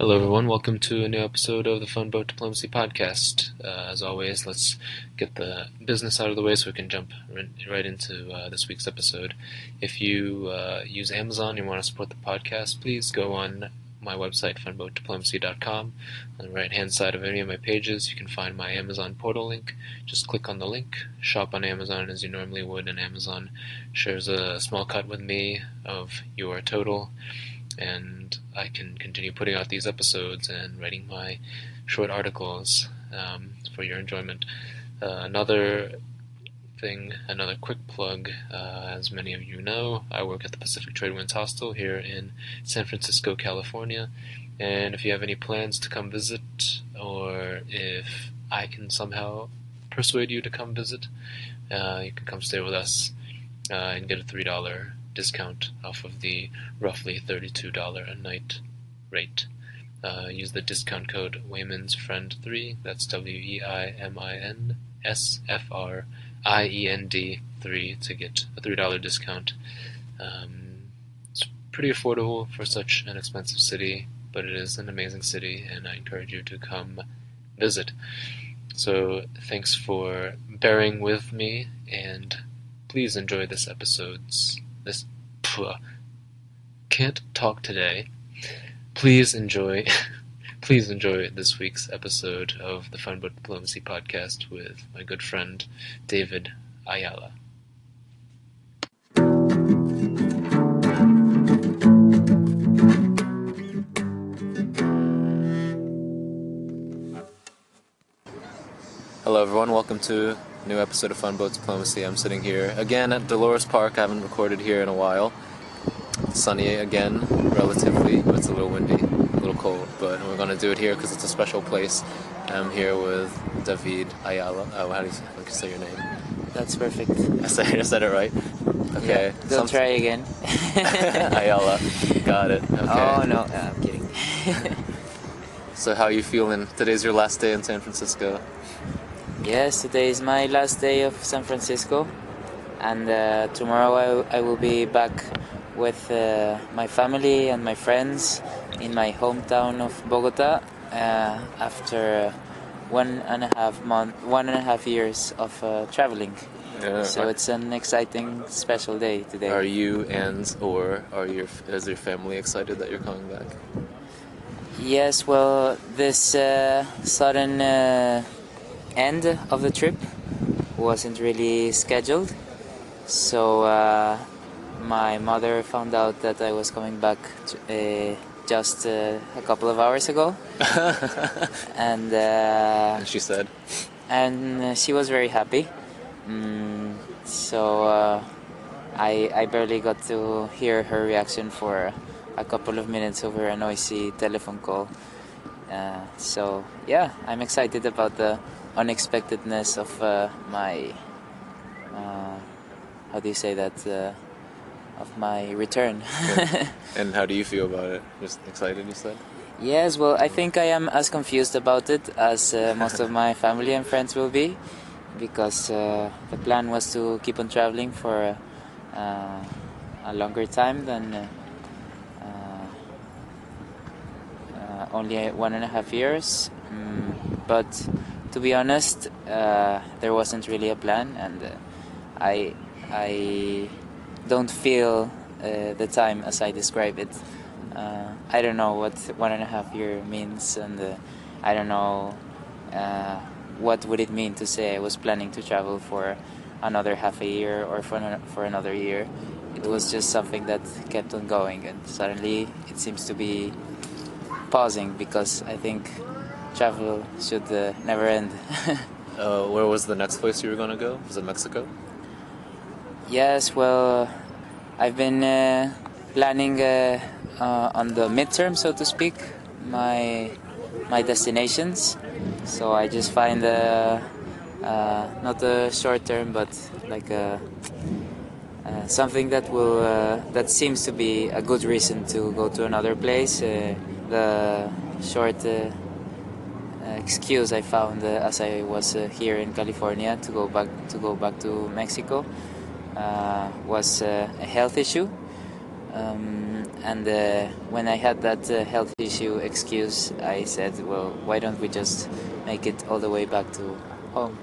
Hello, everyone. Welcome to a new episode of the Fun Boat Diplomacy Podcast. Uh, as always, let's get the business out of the way so we can jump right into uh, this week's episode. If you uh, use Amazon and want to support the podcast, please go on my website, funboatdiplomacy.com. On the right hand side of any of my pages, you can find my Amazon portal link. Just click on the link, shop on Amazon as you normally would, and Amazon shares a small cut with me of your total and I can continue putting out these episodes and writing my short articles um, for your enjoyment. Uh, another thing, another quick plug, uh, as many of you know, I work at the Pacific Trade Winds Hostel here in San Francisco, California. And if you have any plans to come visit, or if I can somehow persuade you to come visit, uh, you can come stay with us uh, and get a $3 discount off of the roughly $32 a night rate. Uh, use the discount code Weimin's Friend 3 that's W E I M I N S F R I E N D 3 to get a $3 discount. Um, it's pretty affordable for such an expensive city, but it is an amazing city, and I encourage you to come visit. So, thanks for bearing with me, and please enjoy this episode's this can't talk today. Please enjoy please enjoy this week's episode of the Fun Boat Diplomacy podcast with my good friend David Ayala. Hello everyone, welcome to new episode of Fun Boat Diplomacy. I'm sitting here again at Dolores Park. I haven't recorded here in a while. sunny again, relatively, but it's a little windy, a little cold. But we're going to do it here because it's a special place. I'm here with David Ayala. Oh, how do you, how do you say your name? That's perfect. I said, I said it right. Okay. Yeah, don't Some... try again. Ayala. Got it. Okay. Oh, no. no I'm kidding. so, how are you feeling? Today's your last day in San Francisco. Yes, today is my last day of San Francisco, and uh, tomorrow I, I will be back with uh, my family and my friends in my hometown of Bogota uh, after one and a half month, one and a half years of uh, traveling. Yeah, so it's an exciting, special day today. Are you and or are your is your family excited that you're coming back? Yes, well, this uh, sudden uh, end of the trip wasn't really scheduled. So uh, my mother found out that I was coming back to, uh, just uh, a couple of hours ago, and, uh, and she said, and she was very happy. Mm, so uh, I I barely got to hear her reaction for a couple of minutes over a noisy telephone call. Uh, so yeah, I'm excited about the unexpectedness of uh, my uh, how do you say that uh, of my return. and how do you feel about it? Just excited, you said. Yes, well, I think I am as confused about it as uh, most of my family and friends will be, because uh, the plan was to keep on traveling for uh, a longer time than only one and a half years. Mm, but to be honest, uh, there wasn't really a plan, and uh, I I don't feel uh, the time as I describe it. Uh, I don't know what one and a half year means, and uh, I don't know uh, what would it mean to say I was planning to travel for another half a year or for an, for another year. It was just something that kept on going, and suddenly it seems to be pausing because I think travel should uh, never end. uh, where was the next place you were going to go? Was it Mexico? Yes, well, I've been uh, planning uh, uh, on the midterm, so to speak, my my destinations. So I just find uh, not a short term, but like a, something that will that seems to be a good reason to go to another place. the short excuse I found uh, as I was uh, here in California to go back to go back to Mexico uh, was a health issue. Um, and uh, when I had that uh, health issue excuse, I said, well, why don't we just make it all the way back to home?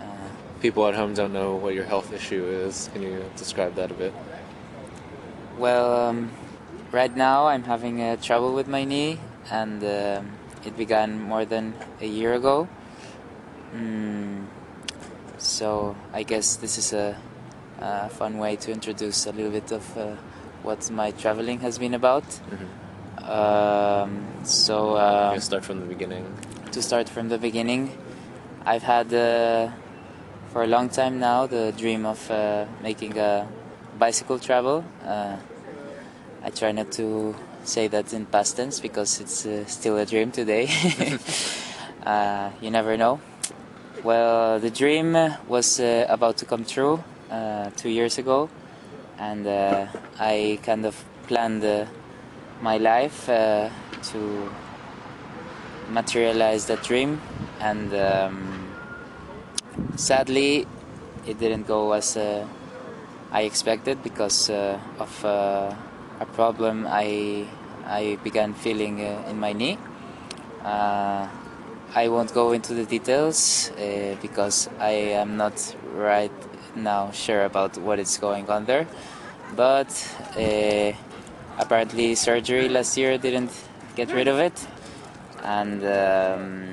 Uh, People at home don't know what your health issue is. Can you describe that a bit? well, um, right now I'm having uh, trouble with my knee, and um it began more than a year ago. Mm, so I guess this is a, a fun way to introduce a little bit of uh, what my traveling has been about. Mm-hmm. Um, so uh, gonna start from the beginning. to start from the beginning, I've had uh, for a long time now the dream of uh, making a bicycle travel. Uh, I try not to say that in past tense because it's uh, still a dream today. uh, you never know. Well, the dream was uh, about to come true uh, two years ago, and uh, I kind of planned uh, my life uh, to materialize that dream. And um, sadly, it didn't go as uh, I expected because uh, of uh, a problem I I began feeling uh, in my knee. Uh, I won't go into the details uh, because I am not right now sure about what is going on there. But apparently, surgery last year didn't get rid of it, and um,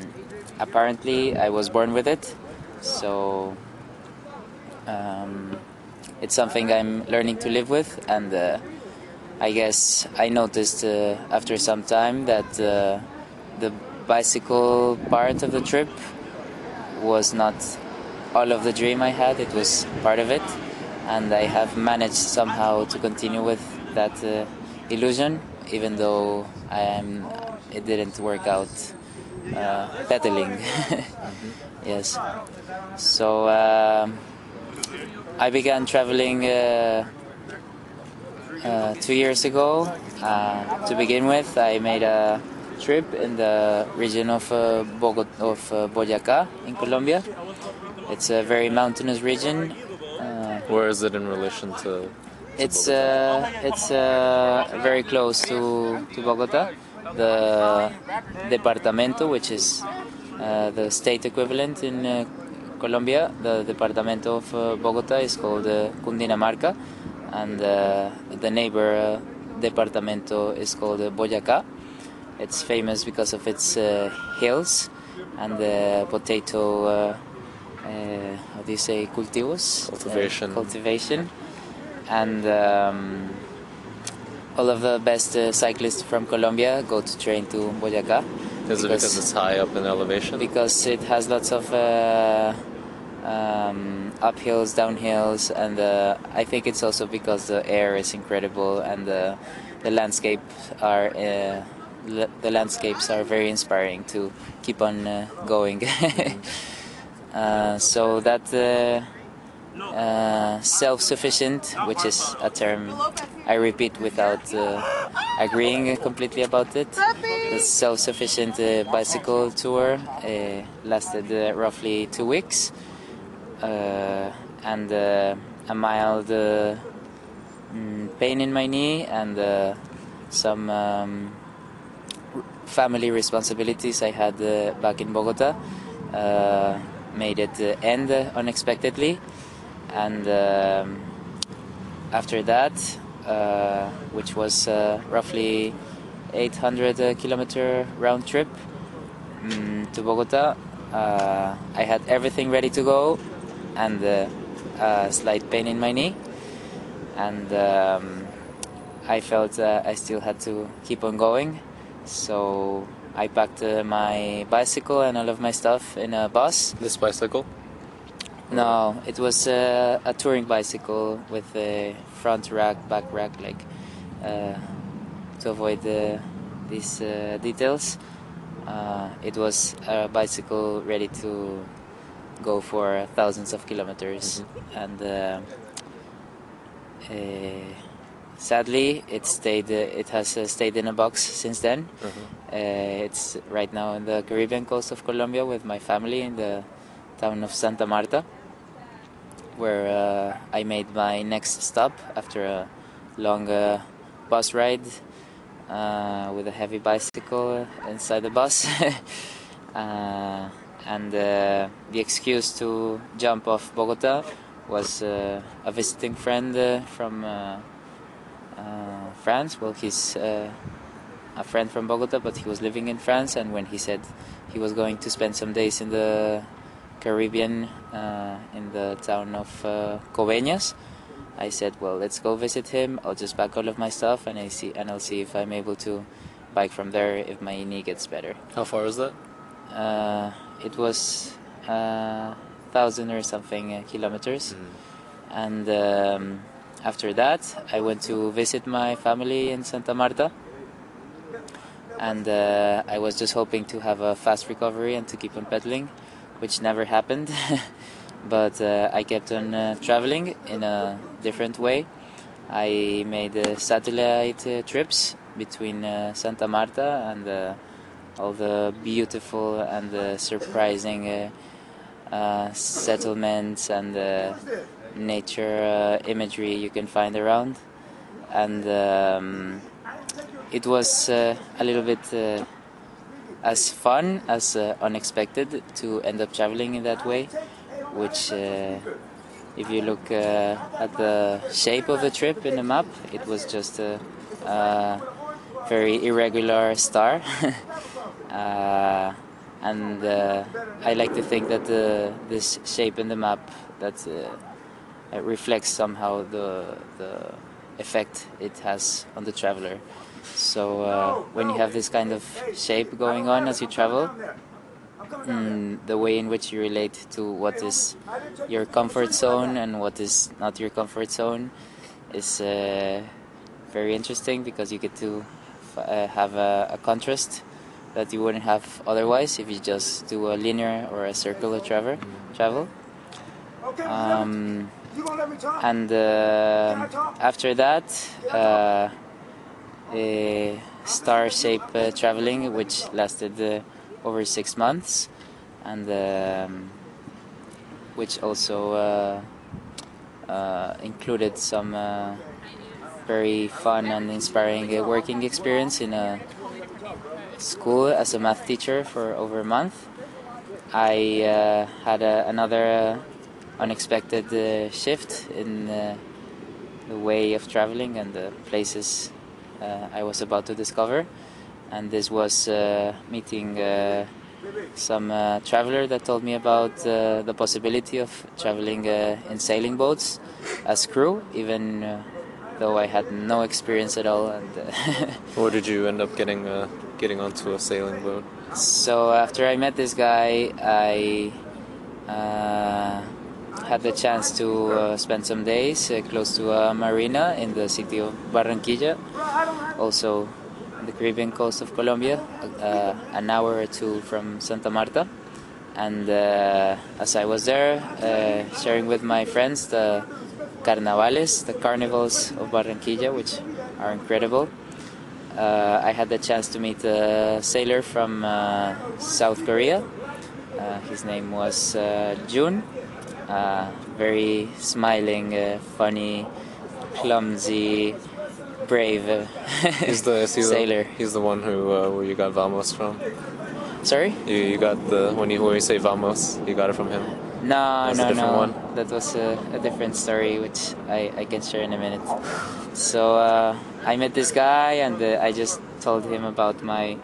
apparently, I was born with it. So um, it's something I'm learning to live with, and uh, I guess I noticed uh, after some time that uh, the bicycle part of the trip was not all of the dream I had, it was part of it, and I have managed somehow to continue with that uh, illusion, even though I am, it didn't work out uh, pedaling. yes. So um, I began traveling uh, two years ago. Uh, to begin with, I made a trip in the region of uh, Bogot- of uh, Boyacá in Colombia. It's a very mountainous region. Uh, Where is it in relation to? it's uh, it's uh, very close to, to Bogota. The departamento, which is uh, the state equivalent in uh, Colombia, the departamento of uh, Bogota is called uh, Cundinamarca, and uh, the neighbor uh, departamento is called Boyacá. It's famous because of its uh, hills and the potato. Uh, uh, how do you say cultivos? Cultivation. Cultivation, and um, all of the best uh, cyclists from Colombia go to train to Boyacá Is it because it's high up in elevation? because it has lots of uh, um, uphills, downhills, and uh, I think it's also because the air is incredible and the the landscape are uh, the landscapes are very inspiring to keep on uh, going. uh, so that. Uh, uh, self-sufficient, which is a term I repeat without agreeing completely about it. The self-sufficient bicycle tour lasted roughly two weeks, and uh, a mild uh, mm, pain in my knee and uh, some um, family responsibilities I had uh, back in Bogota uh, made it uh, end uh, unexpectedly. And um, after that, uh, which was uh, roughly 800 uh, kilometer round trip mm, to Bogota, uh, I had everything ready to go, and uh, a slight pain in my knee, and um, I felt uh, I still had to keep on going, so I packed uh, my bicycle and all of my stuff in a bus. This bicycle? No, it was uh, a touring bicycle with a front rack, back rack, like uh, to avoid uh, these uh, details. Uh, it was a bicycle ready to go for thousands of kilometers, and uh, uh, sadly, it stayed. Uh, it has uh, stayed in a box since then. Uh-huh. Uh, it's right now in the Caribbean coast of Colombia with my family in the town of Santa Marta, where uh, I made my next stop after a long uh, bus ride uh, with a heavy bicycle inside the bus. uh, and uh, the excuse to jump off Bogota was uh, a visiting friend uh, from uh, uh, France. Well, he's uh, a friend from Bogota, but he was living in France. And when he said he was going to spend some days in the Caribbean, uh, in the town of uh, Coveñas, I said, "Well, let's go visit him. I'll just pack all of my stuff, and I see, and I'll see if I'm able to bike from there if my knee gets better." How far is that? Uh, it was uh, thousand or something uh, kilometers, and um, after that, I went to visit my family in Santa Marta. And uh, I was just hoping to have a fast recovery and to keep on pedaling, which never happened. but uh, I kept on uh, traveling in a different way. I made uh, satellite uh, trips between uh, Santa Marta and uh, all the beautiful and uh, surprising uh, uh, settlements and uh, nature uh, imagery you can find around. And um, it was a little bit as fun as uh, unexpected to end up traveling in that way, which, uh, if you look uh, at the shape of the trip in the map, it was just a, a very irregular star. uh, and uh, I like to think that the, this shape in the map that uh, reflects somehow the the effect it has on the traveler. So uh, when you have this kind of shape going on as you travel, mm, the way in which you relate to what is your comfort zone and what is not your comfort zone is uh, very interesting because you get to uh, have a, a contrast that you wouldn't have otherwise if you just do a linear or a circular travel. Travel. Um, and uh, after that, uh, a star shape uh, traveling, which lasted uh, over six months, and um, which also uh, uh, included some uh, very fun and inspiring uh, working experience in a school as a math teacher for over a month. I uh, had a, another unexpected uh, shift in uh, the way of traveling and the places uh, I was about to discover. And this was meeting some uh, traveler that told me about uh, the possibility of traveling uh, in sailing boats as crew, even though I had no experience at all. And did you end up getting getting onto a sailing boat? So after I met this guy, I uh, had the chance to uh, spend some days uh, close to a marina in the city of Barranquilla, also the Caribbean coast of Colombia, uh, an hour or two from Santa Marta. And uh, as I was there, uh, sharing with my friends the carnavales, the carnivals of Barranquilla, which are incredible, uh, I had the chance to meet a sailor from uh, South Korea. Uh, his name was uh, Jun. Uh, very smiling, uh, funny, clumsy, brave He's the, is he the- sailor. he's the one who uh, where you got vamos from. Sorry? You, you got the when you when you say vamos, you got it from him. No, no, no. one? That was a, a different story, which I, I can share in a minute. So uh, I met this guy, and uh, I just told him about my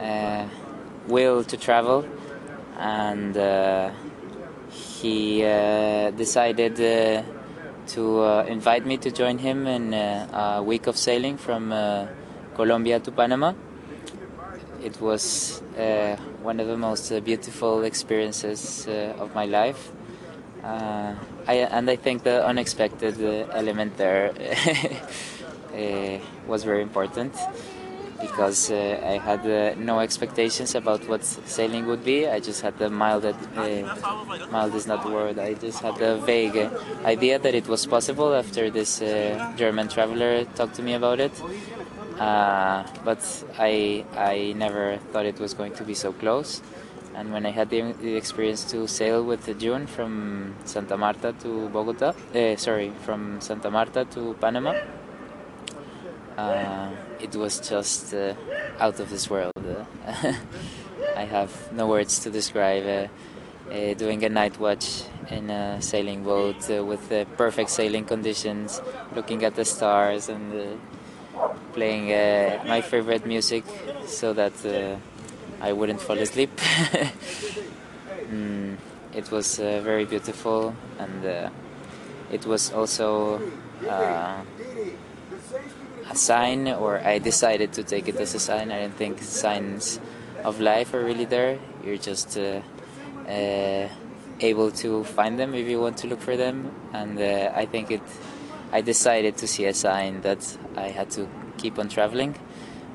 uh, will to travel, and uh, he uh, decided uh, to uh, invite me to join him in uh, a week of sailing from uh, Colombia to Panama. It was uh, one of the most uh, beautiful experiences uh, of my life. Uh, I, and I think the unexpected element there was very important because uh, I had uh, no expectations about what sailing would be. I just had the mild, uh, mild is not the word. I just had the vague idea that it was possible after this German traveler talked to me about it. Uh, but I I never thought it was going to be so close. And when I had the, the experience to sail with the Jun from Santa Marta to Bogota, uh, sorry, from Santa Marta to Panama, uh, it was just uh, out of this world. Uh, I have no words to describe uh, uh, doing a night watch in a sailing boat with perfect sailing conditions, looking at the stars and playing uh, my favorite music so that uh, I wouldn't fall asleep. mm, it was uh, very beautiful and uh, it was also uh, a sign, or I decided to take it as a sign. I didn't think signs of life are really there. You're just uh, able to find them if you want to look for them, and I think it. I decided to see a sign that I had to keep on traveling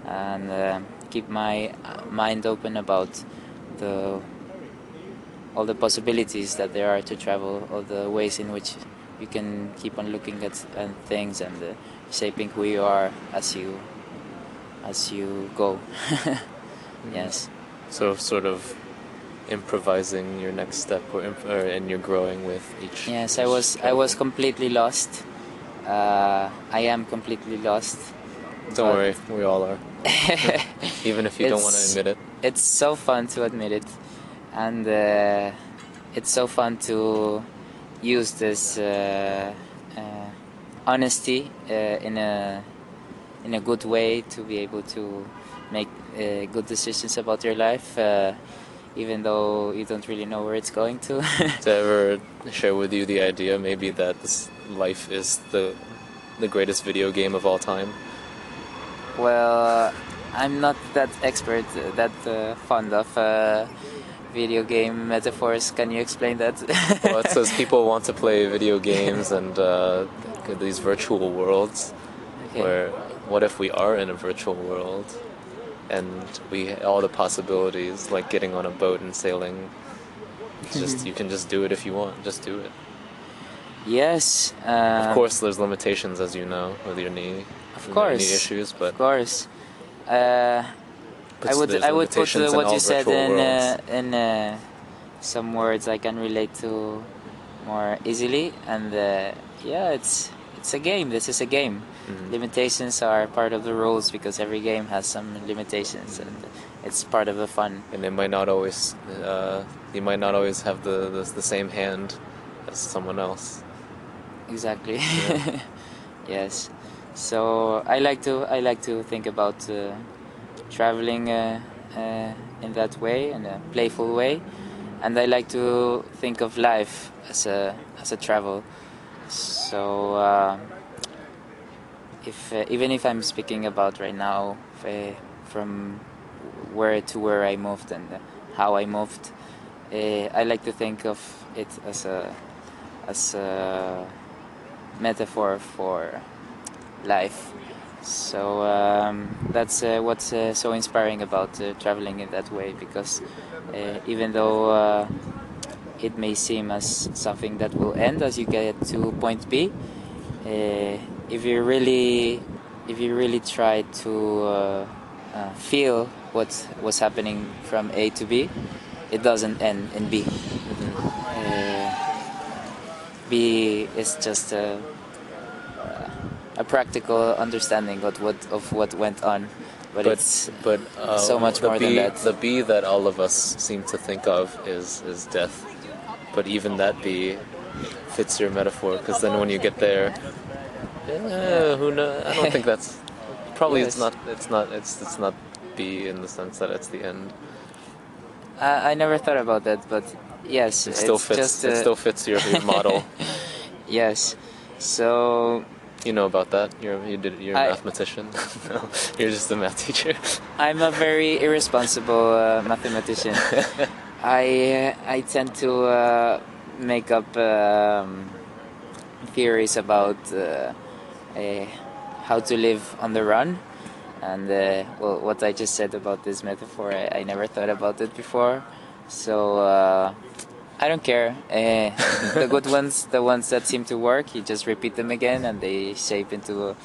and uh, keep my uh, mind open about the all the possibilities that there are to travel, all the ways in which you can keep on looking at, at things and uh, shaping who you are as you as you go. yes. So sort of improvising your next step, or, imp- or and you're growing with each. Yes, I each was I was completely lost. Uh, I am completely lost. Don't but- worry, we all are. Even if you don't want to admit it. it's so fun to admit it, and uh, it's so fun to use this uh, uh, honesty uh, in a in a good way to be able to make uh, good decisions about your life, uh, even though you don't really know where it's going to. to ever share with you the idea maybe that this life is the the greatest video game of all time? Well, I'm not that expert, uh, that uh, fond of uh, video game metaphors. Can you explain that? well, it says people want to play video games and uh, these virtual worlds. Okay. Where what if we are in a virtual world, and we all the possibilities like getting on a boat and sailing. Just you can just do it if you want. Just do it. Yes. Uh, Of course, there's limitations, as you know, with your knee. Of course. issues, but Of course. Uh, I would I would put uh, what you said in uh, in uh, some words I can relate to more easily, and uh, yeah, it's it's a game. This is a game. Mhm. Limitations are part of the rules because every game has some limitations, and it's part of the fun. and it might not always uh, you might not always have the, the the same hand as someone else. Exactly. Yeah. yes. So I like to I like to think about uh, traveling uh, uh, in that way, in a playful way, and I like to think of life as a as a travel. So uh, if uh, even if I'm speaking about right now from where to where I moved and how I moved, uh, I like to think of it as a as a metaphor for life. So um, that's uh, what's uh, so inspiring about uh, traveling in that way because uh, even though uh, it may seem as something that will end as you get to point B, uh, if you really if you really try to uh, uh, feel what was happening from A to B, it doesn't end in B. Uh, B is just a, a practical understanding of what of what went on, but, But it's but uh, so much more B, than that. The B that all of us seem to think of is is death. But even that B fits your metaphor because then when you get there, eh, who knows? I don't think that's probably it's not it's not it's it's not B in the sense that it's the end. I, I never thought about that, but yes, It still it's fits. just it still fits your, your model. yes. So You know about that? You're you did you're a I- mathematician. no, you're just a math teacher. I'm a very irresponsible uh, mathematician. I uh, I tend to uh, make up um, theories about uh, uh, how to live on the run, and uh, well, what I just said about this metaphor, I, I never thought about it before, so uh, I don't care. Uh, the good ones, the ones that seem to work, you just repeat them again, and they shape into a,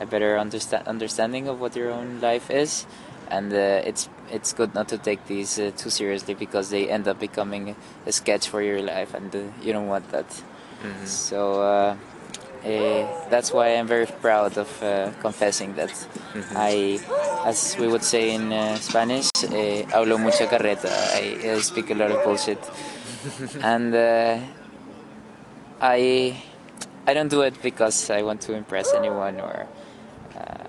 a better understa- understanding of what your own life is and uh, it's it's good not to take these uh, too seriously because they end up becoming a sketch for your life, and uh, you don't want that. Mhm. So uh, Uh, that's why I'm very proud of uh, confessing that I, as we would say in uh, Spanish, uh, hablo mucha carreta. I, I speak a lot of bullshit, and uh, I, I don't do it because I want to impress anyone or uh,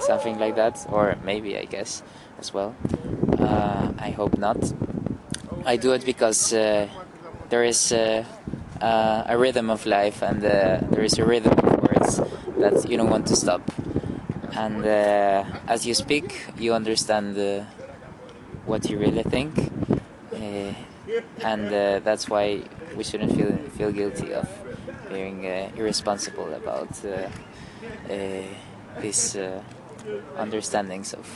something like that, or maybe I guess as well. Uh, I hope not. I do it because uh, there is uh, uh, a rhythm of life and there is a rhythm of words that you don't want to stop. And as you speak, you understand what you really think, and uh, that's why we shouldn't feel feel guilty of being uh, irresponsible about uh, uh, these uh, understandings of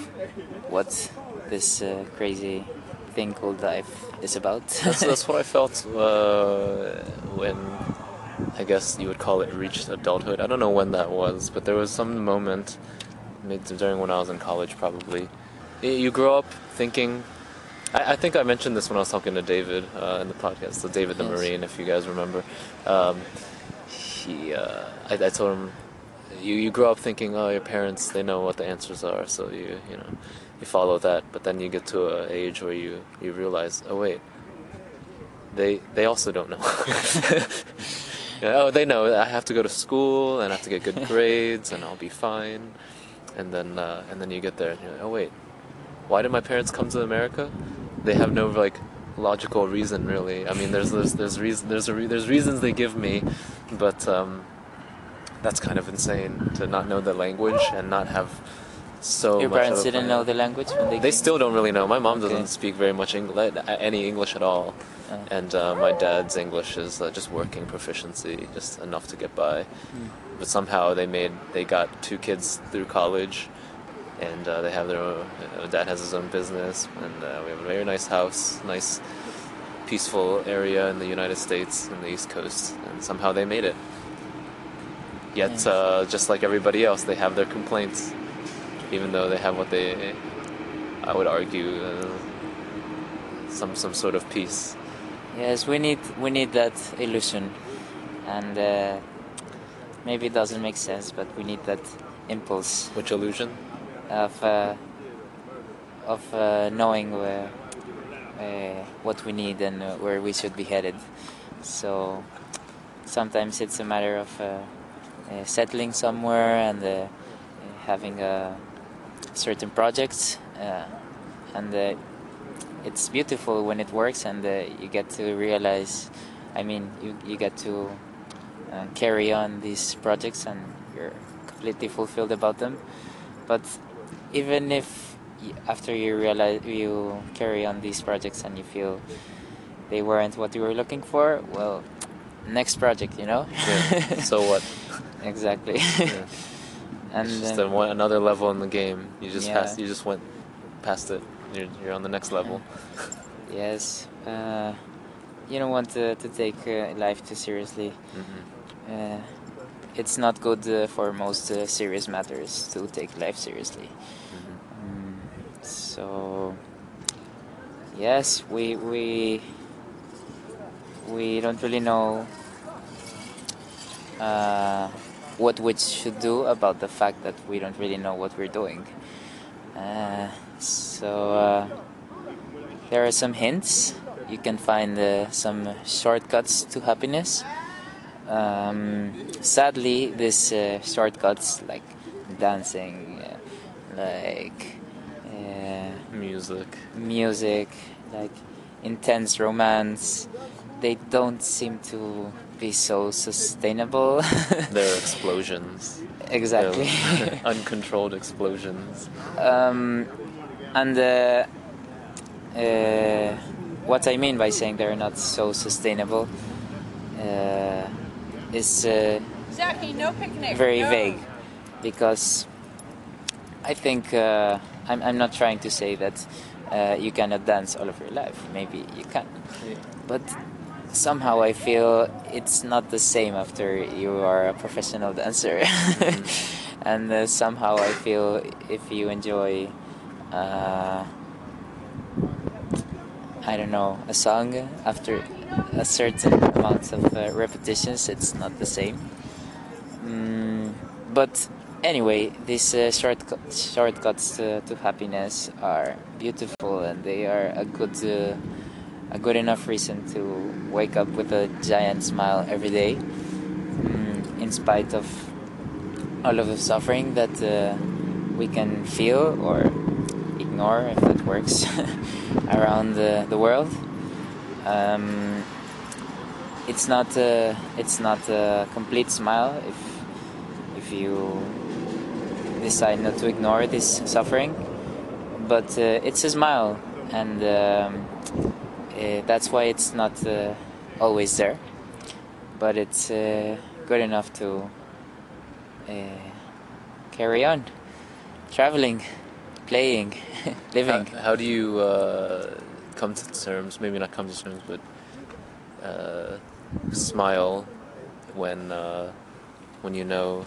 what this uh, crazy thing called life is about. that's, that's what I felt when I guess you would call it reached adulthood. I don't know when that was, but there was some moment during when I was in college, probably. You grow up thinking. I, I think I mentioned this when I was talking to David uh, in the podcast. So David the Yes. Marine, if you guys remember, um, he. Uh, I, I told him, you you grow up thinking, oh, your parents they know what the answers are, so you you know you follow that. But then you get to an age where you you realize, oh wait, they they also don't know. Oh, they know I have to go to school and I have to get good grades and I'll be fine. And then uh, and then you get there and you're like, oh wait, why did my parents come to America? They have no like logical reason really. I mean, there's there's there's reason there's a re- there's reasons they give me, but um, that's kind of insane to not know the language and not have so Your parents didn't know the language when they They came? still don't really know. My mom doesn't speak very much English, any English at all, Oh. and uh, my dad's English is uh, just working proficiency, just enough to get by. Hmm. But somehow they made they got two kids through college, and uh, they have their own. Uh, dad has his own business, and uh, we have a very nice house, nice, peaceful area in the United States, in the East Coast, and somehow they made it. Yet, uh, just like everybody else, they have their complaints, even though they have what they, I would argue, uh, some some sort of peace. Yes, we need we need that illusion, and uh, maybe it doesn't make sense, but we need that impulse Which illusion? Of uh, of uh, knowing where, uh, what we need and where we should be headed. So sometimes it's a matter of uh, uh, settling somewhere and having certain projects, and it's beautiful when it works and you get to realize. I mean, you you get to carry on these projects and you're completely fulfilled about them. But even if after you realize you carry on these projects and you feel they weren't what you were looking for, well, next project, you know. Yeah. so what? exactly. Yeah. and It's just uh, a, another level in the game. You just Yeah. passed. You just went past it. You're, you're on the next level. yes, uh, you don't want to, to take uh, life too seriously. hmm Uh, it's not good uh, for most uh, serious matters to take life seriously. So yes, we we we don't really know uh, what we should do about the fact that we don't really know what we're doing. Uh, so uh, there are some hints. You can find uh, some shortcuts to happiness. Um, sadly, these uh, shortcuts like dancing, uh, like Music. music, like intense romance, they don't seem to be so sustainable. There are explosions. exactly. There are uncontrolled explosions. um, and uh, uh, what I mean by saying they're not so sustainable uh, is uh, Zachy, no picnic. very no. vague because I think uh, I'm, I'm not trying to say that uh, you cannot dance all of your life. Maybe you can, but somehow I feel it's not the same after you are a professional dancer. and uh, somehow I feel if you enjoy, uh, I don't know, a song after a certain amount of uh, repetitions, it's not the same. Mm, but anyway, these uh, shortcut, shortcuts to, to happiness are beautiful, and they are a good uh, a good enough reason to wake up with a giant smile every day, mm, in spite of all of the suffering that uh, we can feel or ignore if that works around the, the world. Um, it's not a, it's not a complete smile if if you decide not to ignore this suffering, but uh, it's a smile, and um, uh, that's why it's not uh, always there. But it's good enough to carry on, traveling, playing, living. How, how do you uh, come to terms? Maybe not come to terms, but uh, smile when uh, when you know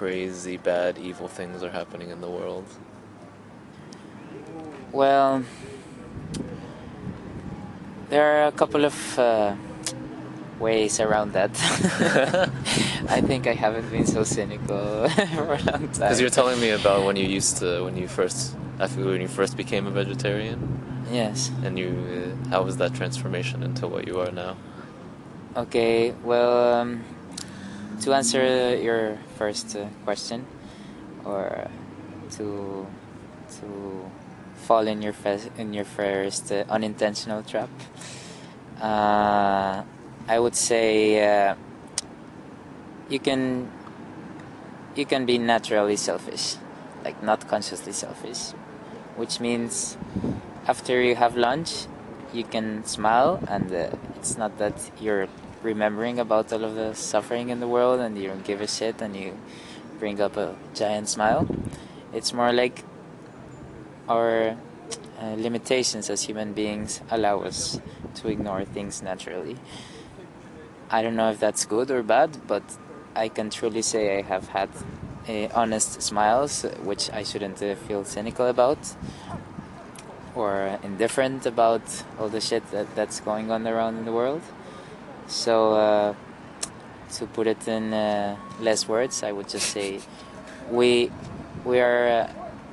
crazy, bad, evil things are happening in the world. Well, there are a couple of uh, ways around that. I think I haven't been so cynical for a long time. Because you're telling me about when you used to, when you first, after when you first became a vegetarian, Yes. and you, uh, how was that transformation into what you are now? Okay. Well, um, to answer your first uh, question, or to to fall in your in your first uh, unintentional trap, uh, I would say uh, you can you can be naturally selfish, like not consciously selfish, which means after you have lunch, you can smile, and uh, it's not that you're remembering about all of the suffering in the world and you don't give a shit and you bring up a giant smile. It's more like our uh, limitations as human beings allow us to ignore things naturally. I don't know if that's good or bad, but I can truly say I have had uh, honest smiles, which I shouldn't uh, feel cynical about or indifferent about all the shit that, that's going on around in the world. So, uh, to put it in uh, less words, I would just say we we are uh,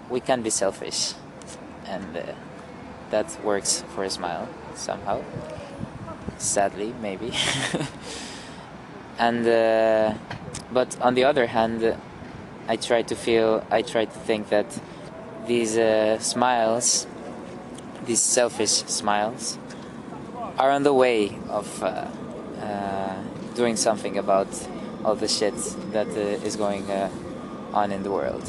we can be selfish, and uh, that works for a smile somehow. Sadly, maybe. and uh, but on the other hand, I try to feel I try to think that these uh, smiles, these selfish smiles, are on the way of doing something about all the shit that uh, is going uh, on in the world.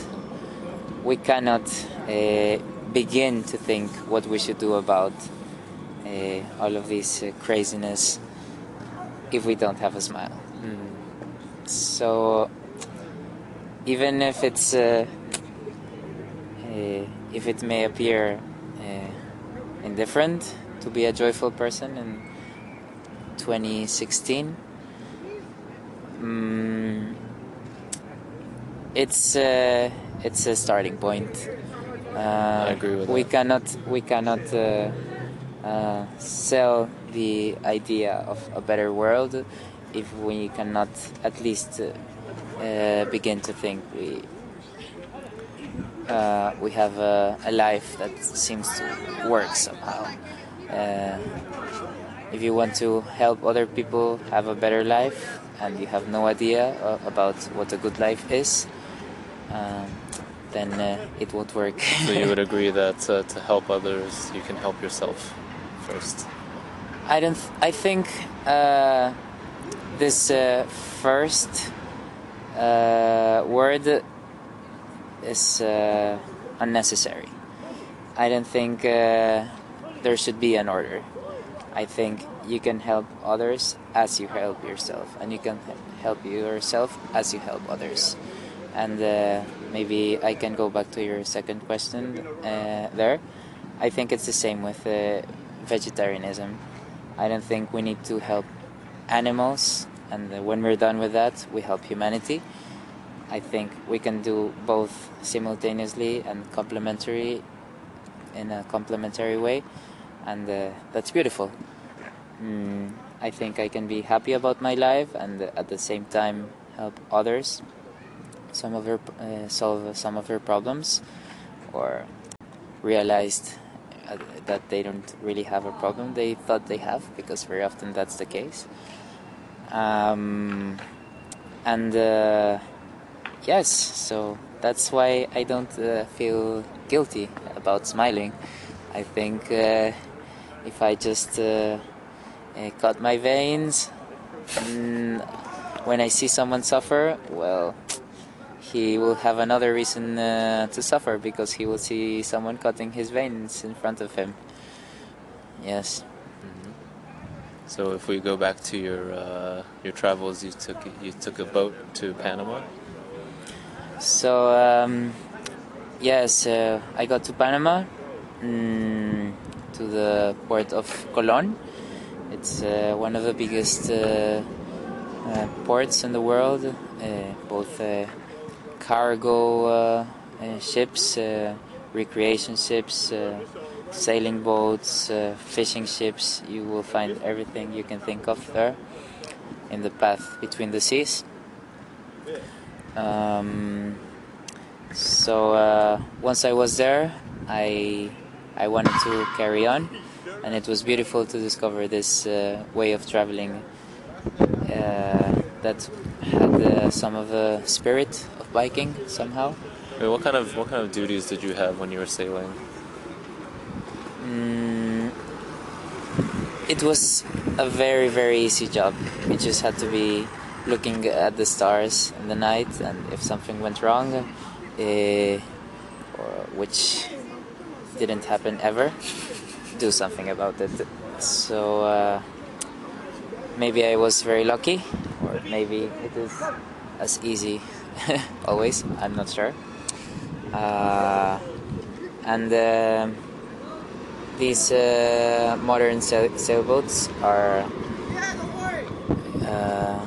We cannot uh, begin to think what we should do about uh, all of this uh, craziness if we don't have a smile. So even if it's uh, uh, if it may appear uh, indifferent to be a joyful person in 2016, mm, it's uh, it's a starting point. Uh, I agree with we that. cannot we cannot uh, uh, sell the idea of a better world if we cannot at least uh, begin to think we uh, we have a, a life that seems to work somehow. If you want to help other people have a better life and you have no idea uh, about what a good life is, um, then uh, it won't work. So you would agree that uh, to help others, you can help yourself first. I don't. Th- I think uh, this uh, first uh, word is uh, unnecessary. I don't think uh, there should be an order. I think you can help others as you help yourself, and you can help yourself as you help others. And uh, maybe I can go back to your second question uh, there. I think it's the same with uh, vegetarianism. I don't think we need to help animals, and when we're done with that, we help humanity. I think we can do both simultaneously and complementary in a complementary way, and uh, that's beautiful. Mm, I think I can be happy about my life and at the same time help others some of her uh, solve some of her problems or realized uh, that they don't really have a problem they thought they have because very often that's the case um, and uh, yes so that's why I don't uh, feel guilty about smiling I think uh, if I just uh, uh, cut my veins mm, when I see someone suffer well he will have another reason uh, to suffer because he will see someone cutting his veins in front of him. Yes. Mm-hmm. So if we go back to your uh, your travels, you took you took a boat to Panama. So um, yes, uh, I got to Panama, mm, to the port of Colón. It's uh, one of the biggest uh, uh, ports in the world, both cargo uh, uh, ships, uh, recreation ships, sailing boats, fishing ships. You will find everything you can think of there in the path between the seas. Um, so uh, once I was there, I I wanted to carry on, and it was beautiful to discover this uh, way of traveling uh, that had some of the spirit of biking somehow. What kind of what kind of duties did you have when you were sailing? Mm, it was a very very easy job. We just had to be looking at the stars in the night, and if something went wrong, uh, or which didn't happen ever, do something about it. So uh, maybe I was very lucky, or maybe it is as easy always. I'm not sure. Uh, and uh, these uh, modern sail- sailboats are uh,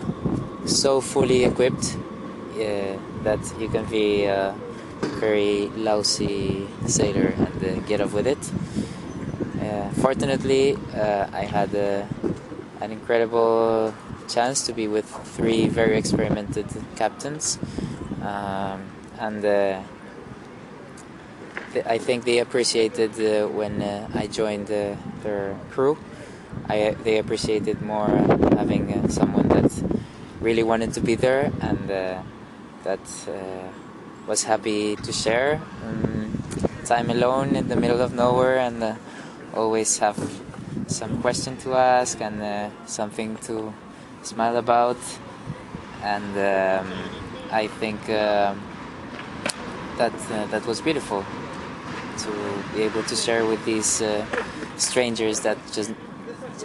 so fully equipped uh, that you can be a very lousy sailor and uh, get off with it. fortunately, I had an incredible chance to be with three very experimented captains, um, and uh, I think they appreciated uh, when uh, I joined their crew. I, they appreciated more having uh, someone that really wanted to be there and uh, that uh, was happy to share. Um, time alone in the middle of nowhere and always have some question to ask and something to smile about, and um, I think uh, that uh, that was beautiful to be able to share with these uh, strangers that just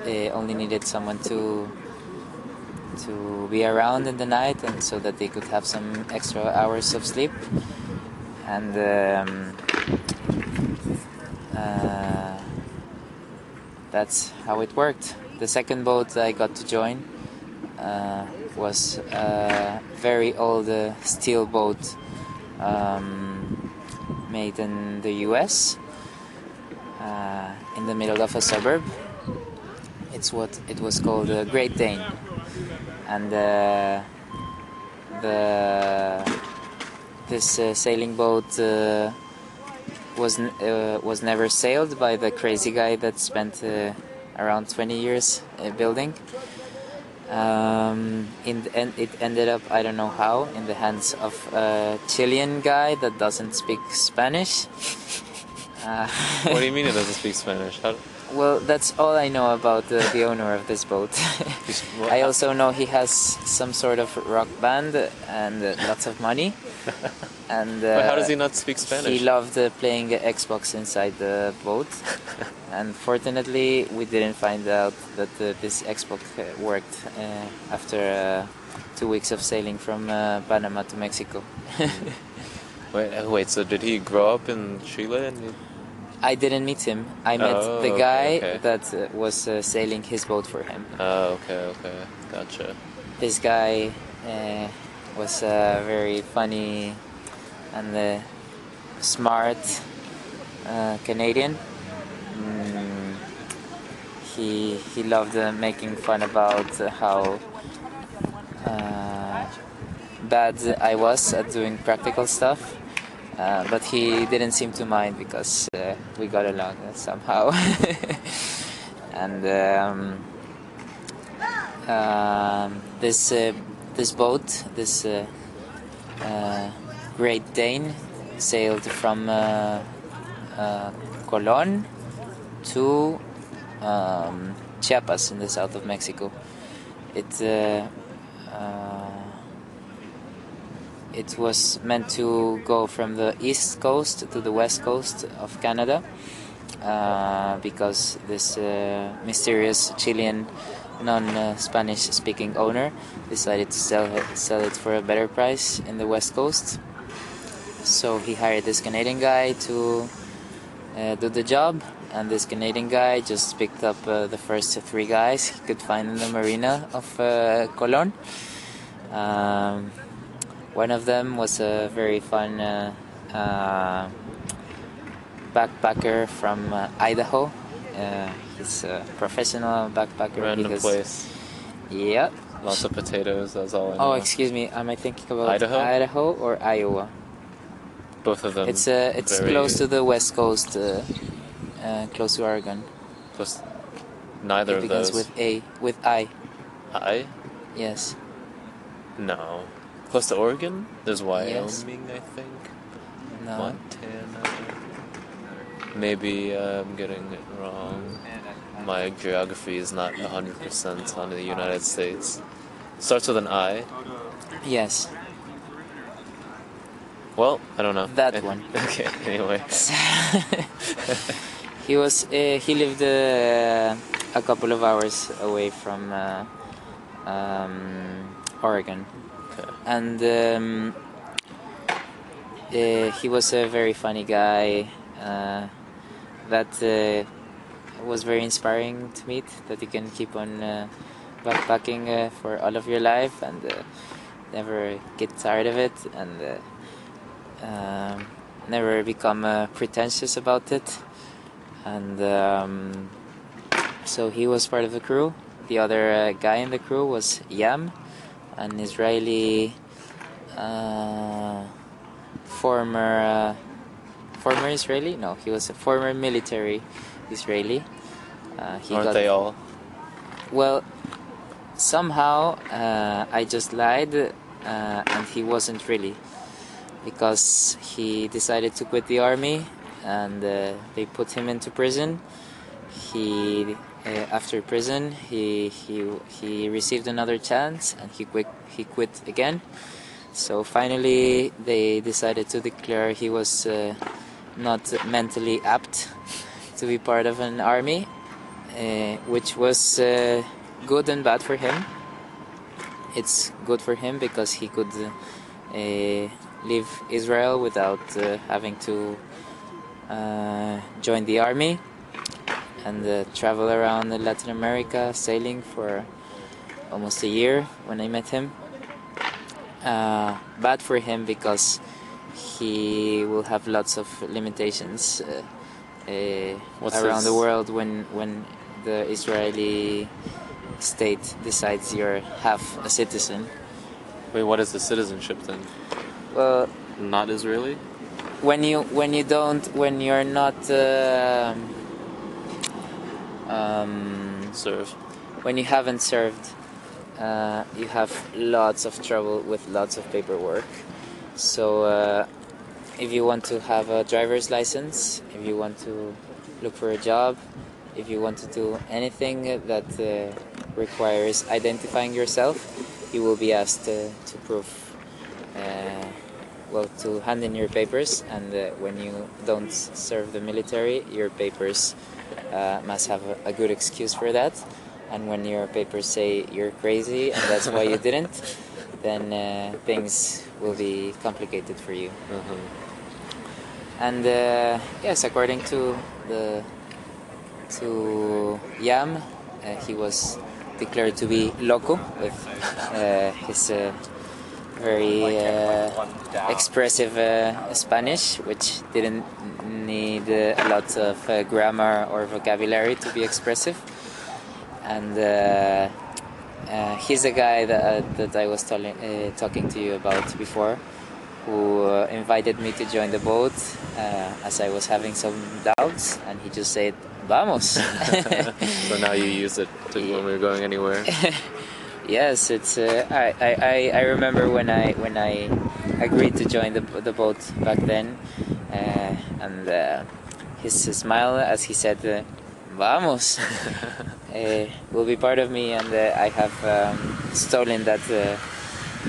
uh, only needed someone to to be around in the night, and so that they could have some extra hours of sleep, and. Um, uh, that's how it worked. The second boat I got to join uh, was a very old uh, steel boat um, made in the US uh, in the middle of a suburb. It's what it was called the Great Dane, and uh, the this uh, sailing boat uh, was was never sailed by the crazy guy that spent around 20 years building um, in the end, it ended up I don't know how in the hands of a Chilean guy that doesn't speak Spanish. Uh, what do you mean it doesn't speak Spanish? How... Well, that's all I know about the, the owner of this boat. I also know he has some sort of rock band and uh, lots of money. and uh, but how does he not speak Spanish? He loved uh, playing Xbox inside the boat. and fortunately, we didn't find out that uh, this Xbox uh, worked uh, after two weeks of sailing from Panama to Mexico. wait, wait. So did he grow up in Chile? I didn't meet him. I met oh, the guy okay, okay. that uh, was uh, sailing his boat for him. Oh, okay, okay, gotcha. This guy uh, was uh, very funny and uh, smart uh, Canadian. Mm, he he loved uh, making fun about uh, how uh, bad I was at doing practical stuff. Uh, but he didn't seem to mind because uh, we got along somehow. and um, um, this uh, this boat, this uh, uh, Great Dane, sailed from uh, uh, Colón to um, Chiapas in the south of Mexico. It uh, uh, it was meant to go from the east coast to the west coast of Canada uh, because this uh, mysterious Chilean non-Spanish speaking owner decided to sell it, sell it for a better price in the west coast. So he hired this Canadian guy to uh, do the job, and this Canadian guy just picked up uh, the first three guys he could find in the marina of uh, Colón. Um, one of them was a very fun uh, uh, backpacker from uh, Idaho. Uh, he's a professional backpacker. Random because, place. Yep. Lots of potatoes. That's all I know. Oh, excuse me. Am I thinking about Idaho? Idaho or Iowa? Both of them. it's uh, it's very- close to the west coast, uh, uh, close to Oregon. Close- Neither it of begins those. with A, with I. I? Yes. No. Close to Oregon? There's Wyoming, Yes. I think. No. Montana. Maybe uh, I'm getting it wrong. My geography is not 100% on the United States. Starts with an I. Yes. Well, I don't know. That one. Okay, anyway. he was uh, he lived uh, a couple of hours away from uh, um, Oregon. And um, uh, he was a very funny guy. Uh, that uh, was very inspiring to meet. That you can keep on uh, backpacking uh, for all of your life and uh, never get tired of it and. Um, never become pretentious about it and um, so he was part of the crew the other guy in the crew was yam an israeli uh, former uh, former israeli no he was a former military israeli uh, he Aren't got- they all? well, somehow uh, I just lied, uh, and he wasn't really, because he decided to quit the army, and uh, they put him into prison. He, after prison, he he he received another chance, and he quit he quit again. So finally, they decided to declare he was uh, not mentally apt to be part of an army, uh, which was uh, good and bad for him. It's good for him because he could uh, leave Israel without uh, having to uh, join the army and uh, travel around Latin America sailing for almost a year when I met him. Uh, bad for him because he will have lots of limitations uh, uh, around the world when when the Israeli state decides you're half a citizen. Wait, what is the citizenship then? Well, Not Israeli? when you when you don't when you're not um um, Serve. when you haven't served, uh, you have lots of trouble with lots of paperwork. So, uh, if you want to have a driver's license, if you want to look for a job, if you want to do anything that uh, requires identifying yourself, you will be asked uh, to prove, uh, well, to hand in your papers. And uh, when you don't serve the military, your papers uh, must have a, a good excuse for that. And when your papers say you're crazy and that's why you didn't, then uh, things will be complicated for you. Mhm. And uh, yes, according to the to Yam, uh, he was declared to be loco with uh, his uh, very uh, expressive uh, Spanish, which didn't need uh, a lot of uh, grammar or vocabulary to be expressive. and uh, uh, he's the guy that, uh, that I was telling, uh, talking to you about before, who uh, invited me to join the boat uh, as I was having some doubts, and he just said, "Vamos." so now you use it to, when we're going anywhere. yes, it's. Uh, I, I, I- remember when I when I agreed to join the the boat back then, and uh, his smile as he said, uh, "Vamos," uh, will be part of me, and uh, I have um, stolen that uh,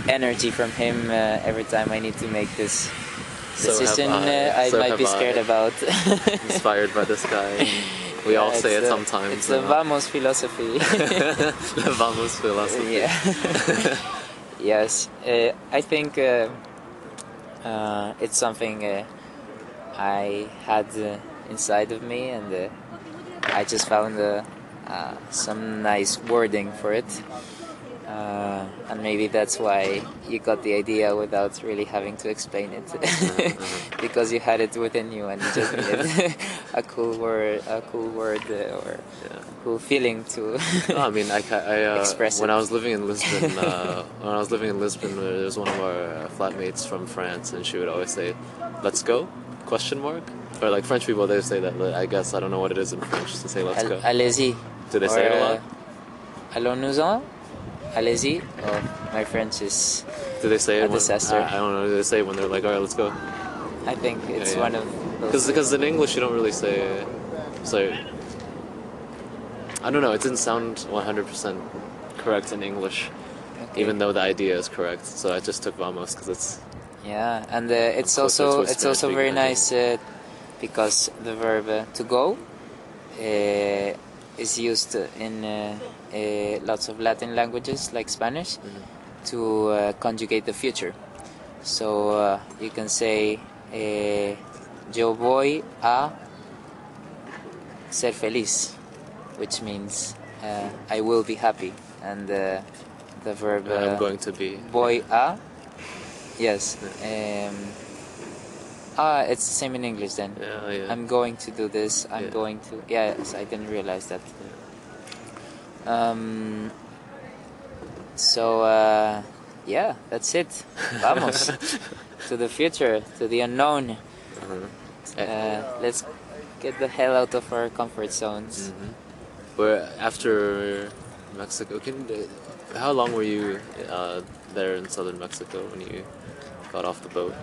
energy from him uh, every time I need to make this So decision. I. uh, I So might be I. scared about. Inspired by this guy. We all say it the- sometimes. It's the Vamos philosophy. the Vamos philosophy. Yeah. yes, uh, I think uh, uh, it's something uh, I had inside of me, and uh, I just found uh, uh, some nice wording for it. Uh, and maybe that's why you got the idea without really having to explain it, because you had it within you and you just needed a cool word, a cool word, uh, or Yeah. a cool feeling to. No, I mean, I, I uh, Express when it. I was living in Lisbon, uh, when I was living in Lisbon, there was one of our uh, flatmates from France, and she would always say, "Let's go?" Question mark. Or like French people, they say that. I guess I don't know what it is in French to say "Let's go." Al- Allez-y. Do they say it a lot? Uh, Allons-nous-en? Allez-y. Oh, my French is. Do they say it? when-. I, I don't know. Do they say it when they're like, "All right, let's go"? I think it's yeah. one of those. Because in English you don't really say. So I don't know. It didn't sound 100% correct in English, Okay. even though the idea is correct. So I just took vamos because it's Yeah, and uh, it's also it's also very nice uh, because the verb uh, to go uh, is used in uh, uh, lots of Latin languages like Spanish Mm-hmm. to uh, conjugate the future. So uh, you can say yo voy a ser feliz, which means uh, I will be happy, and uh, the verb uh, I'm going to be. voy a yes um, ah it's the same in English then Yeah, yeah. I'm going to do this I'm Yeah. going to yes I didn't realize that um, so uh, yeah that's it vamos to the future to the unknown Uh-huh. uh, let's get the hell out of our comfort zones Mhm. Where after Mexico, can how long were you uh, there in southern Mexico when you got off the boat?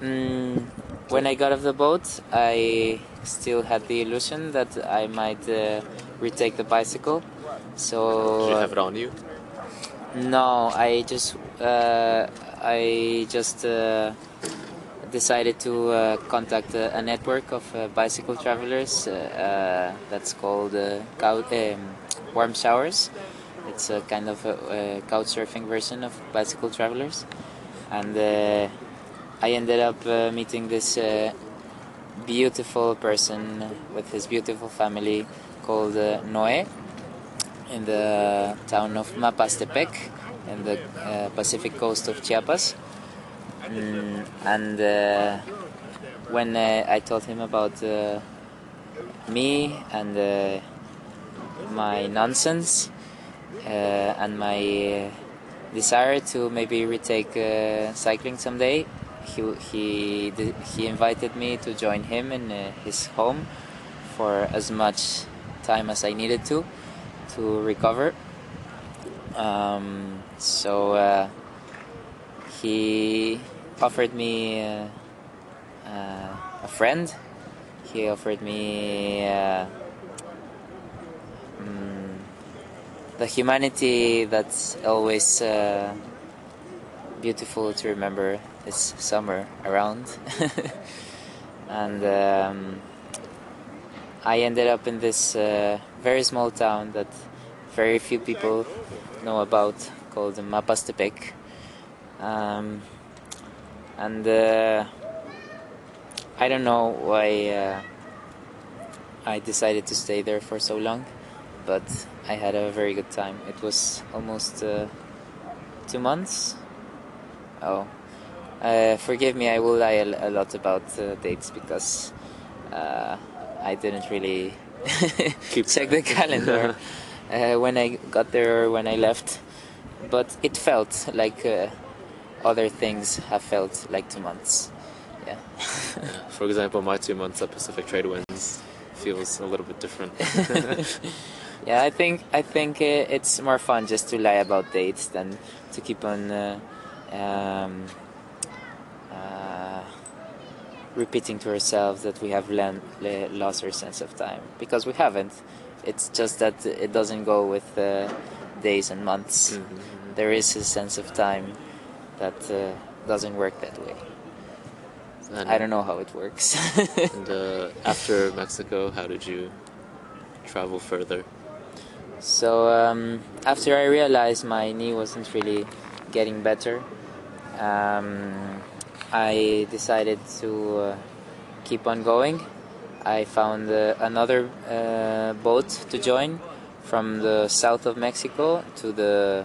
Mm, when I got off the boat, I still had the illusion that I might uh, retake the bicycle. So Did you have it on you? no, I just uh, I just uh, decided to uh, contact a, a network of uh, bicycle travelers. Uh, uh, that's called uh, um, Warm Showers. It's a kind of a, a couch surfing version of bicycle travelers, and uh, I ended up uh, meeting this uh, beautiful person with his beautiful family called uh, Noé in the town of Mapastepec in the uh, Pacific coast of Chiapas. Mm, and uh, when I told him about me and my nonsense and my desire to maybe retake uh, cycling someday, he he he invited me to join him in uh, his home for as much time as I needed to to recover. Um, so uh, he offered me uh, uh, a friend. He offered me uh, mm, the humanity that's always uh, beautiful to remember this summer around. and um, I ended up in this uh, very small town that very few people know about called Mapastepec. Um, and uh, I don't know why uh, I decided to stay there for so long, but I had a very good time. It was almost uh, two months. Oh, uh, forgive me, I will lie a, a lot about uh, dates because uh, I didn't really Keep- check the calendar. uh, when I got there or when I left, but it felt like uh, other things have felt like two months. Yeah. Yeah. For example, my two months at Pacific Trade Winds feels a little bit different. Yeah, I think I think it's more fun just to lie about dates than to keep on uh, um, uh, repeating to ourselves that we have lost our sense of time because we haven't. It's just that it doesn't go with uh, days and months. Mhm. There is a sense of time that uh, doesn't work that way. And, I don't know how it works. And uh, after Mexico, how did you travel further? So um, after I realized my knee wasn't really getting better, um, I decided to uh, keep on going. I found uh, another uh, boat to join from the south of Mexico to the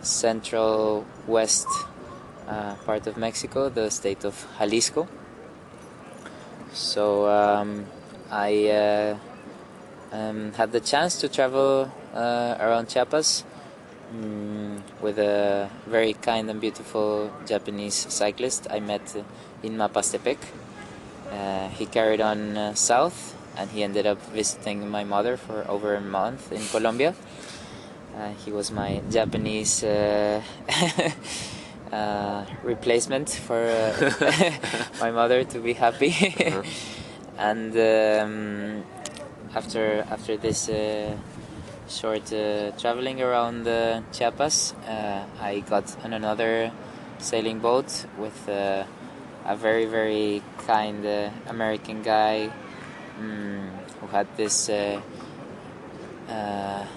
central west uh, part of Mexico, the state of Jalisco. So um, I uh, um, had the chance to travel uh, around Chiapas mm, with a very kind and beautiful Japanese cyclist I met in Mapastepec. Uh, he carried on uh, south and he ended up visiting my mother for over a month in Colombia. Uh, he was my Japanese uh, uh, replacement for uh, my mother to be happy. Uh-huh. and um, after after this uh, short uh, traveling around Chiapas, uh, I got on another sailing boat with a very very kind American guy mm, who had this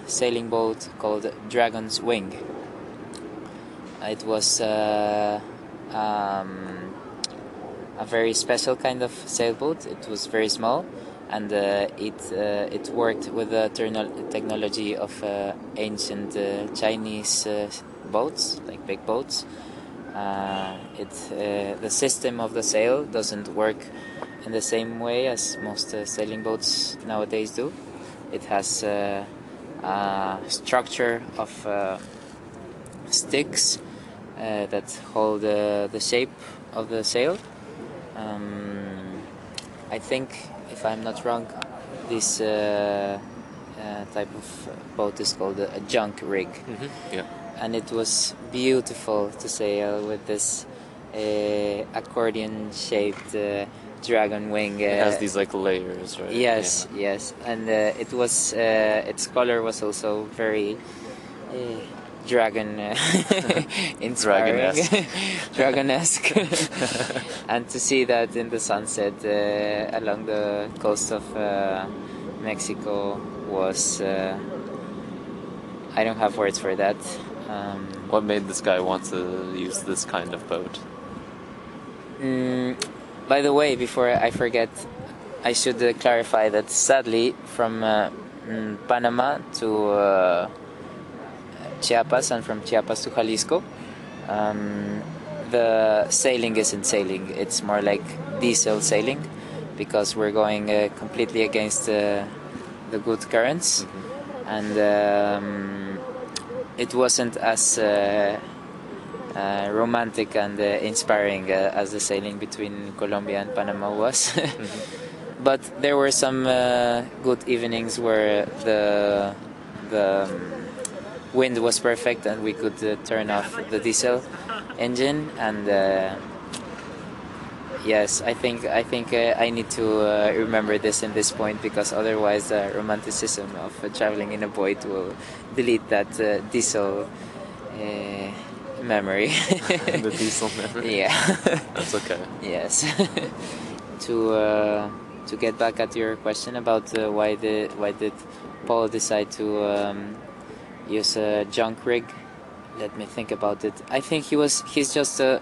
sailing boat called Dragon's Wing. It was um, a very special kind of sailboat. It was very small, and uh, it uh, it worked with the technology of uh, ancient Chinese boats, like big boats. Uh, it uh, the system of the sail doesn't work in the same way as most uh, sailing boats nowadays do. It has a structure of sticks that hold the shape of the sail. Um, I think, if I'm not wrong, this uh, uh, type of boat is called a, a junk rig, Mm-hmm. Yeah. and it was beautiful to sail with this uh, accordion-shaped uh, dragon wing. Uh, It has these like layers, right? Yes, yes, and uh, it was uh, its color was also very uh, dragon uh, inspiring, dragonesque, and to see that in the sunset uh, along the coast of uh, Mexico was uh, I don't have words for that. Um, What made this guy want to use this kind of boat? Mm, by the way, before I forget, I should uh, clarify that sadly, from uh, mm, Panama to uh, Chiapas and from Chiapas to Jalisco, um, the sailing isn't sailing. It's more like diesel sailing because we're going uh, completely against uh, the good currents, and um, it wasn't as uh, uh, romantic and uh, inspiring uh, as the sailing between Colombia and Panama was. but there were some uh, good evenings where the the um, wind was perfect and we could uh, turn off the diesel engine and. Uh, Yes, I think I think uh, I need to uh, remember this in this point because otherwise the romanticism of uh, traveling in a boat will delete that uh, diesel uh, memory. the diesel memory. yeah. That's okay. yes. to uh, to get back at your question about uh, why the why did Paul decide to um, use a junk rig? Let me think about it. I think he was he's just a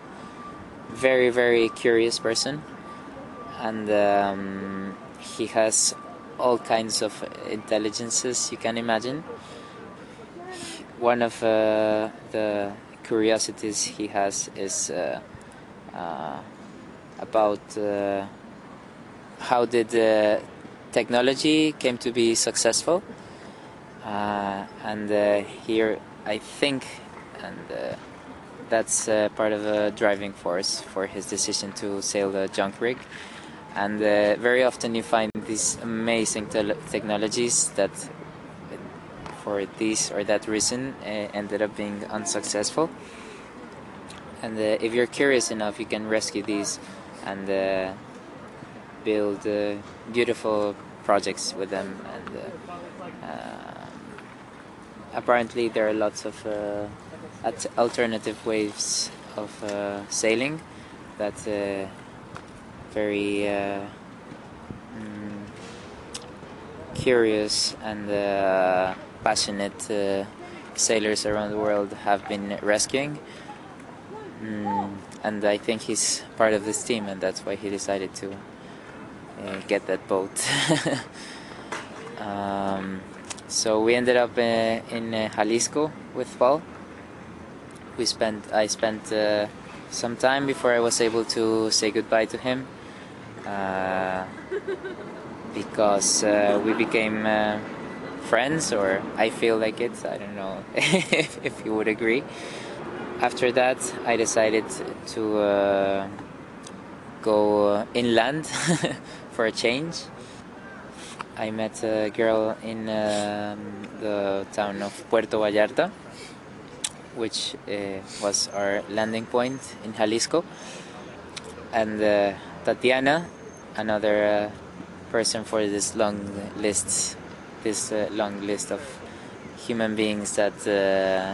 very very curious person, and um, he has all kinds of intelligences you can imagine. One of uh, the curiosities he has is uh, uh, about uh, how did uh, technology came to be successful and uh, here I think, and uh, that's uh, part of a driving force for his decision to sail the junk rig. And uh, very often you find these amazing tel- technologies that, for this or that reason, uh, ended up being unsuccessful. And uh, if you're curious enough, you can rescue these and uh, build uh, beautiful projects with them. And uh, uh, apparently, there are lots of uh, at- alternative ways of uh, sailing that uh, very mm, curious and passionate sailors around the world have been rescuing. Mm, and I think he's part of this team, and that's why he decided to uh, get that boat. um, so we ended up uh, in uh, Jalisco with Paul. We spent I spent uh, some time before I was able to say goodbye to him, uh, because uh, we became uh, friends, or I feel like it. I don't know if, if you would agree. After that, I decided to go inland for a change. I met a girl in um, the town of Puerto Vallarta, which uh, was our landing point in Jalisco. And uh, Tatiana, another uh, person for this long list, this uh, long list of human beings that uh,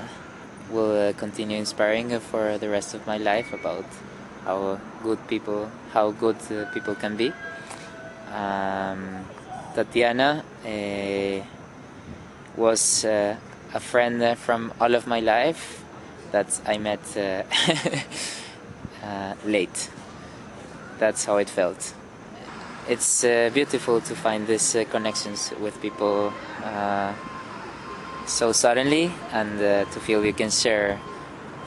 will uh, continue inspiring for the rest of my life about how good people, how good people can be. Um, Tatiana uh, was uh, a friend from all of my life that I met uh, late. That's how it felt. It's beautiful to find these connections with people so suddenly and to feel you can share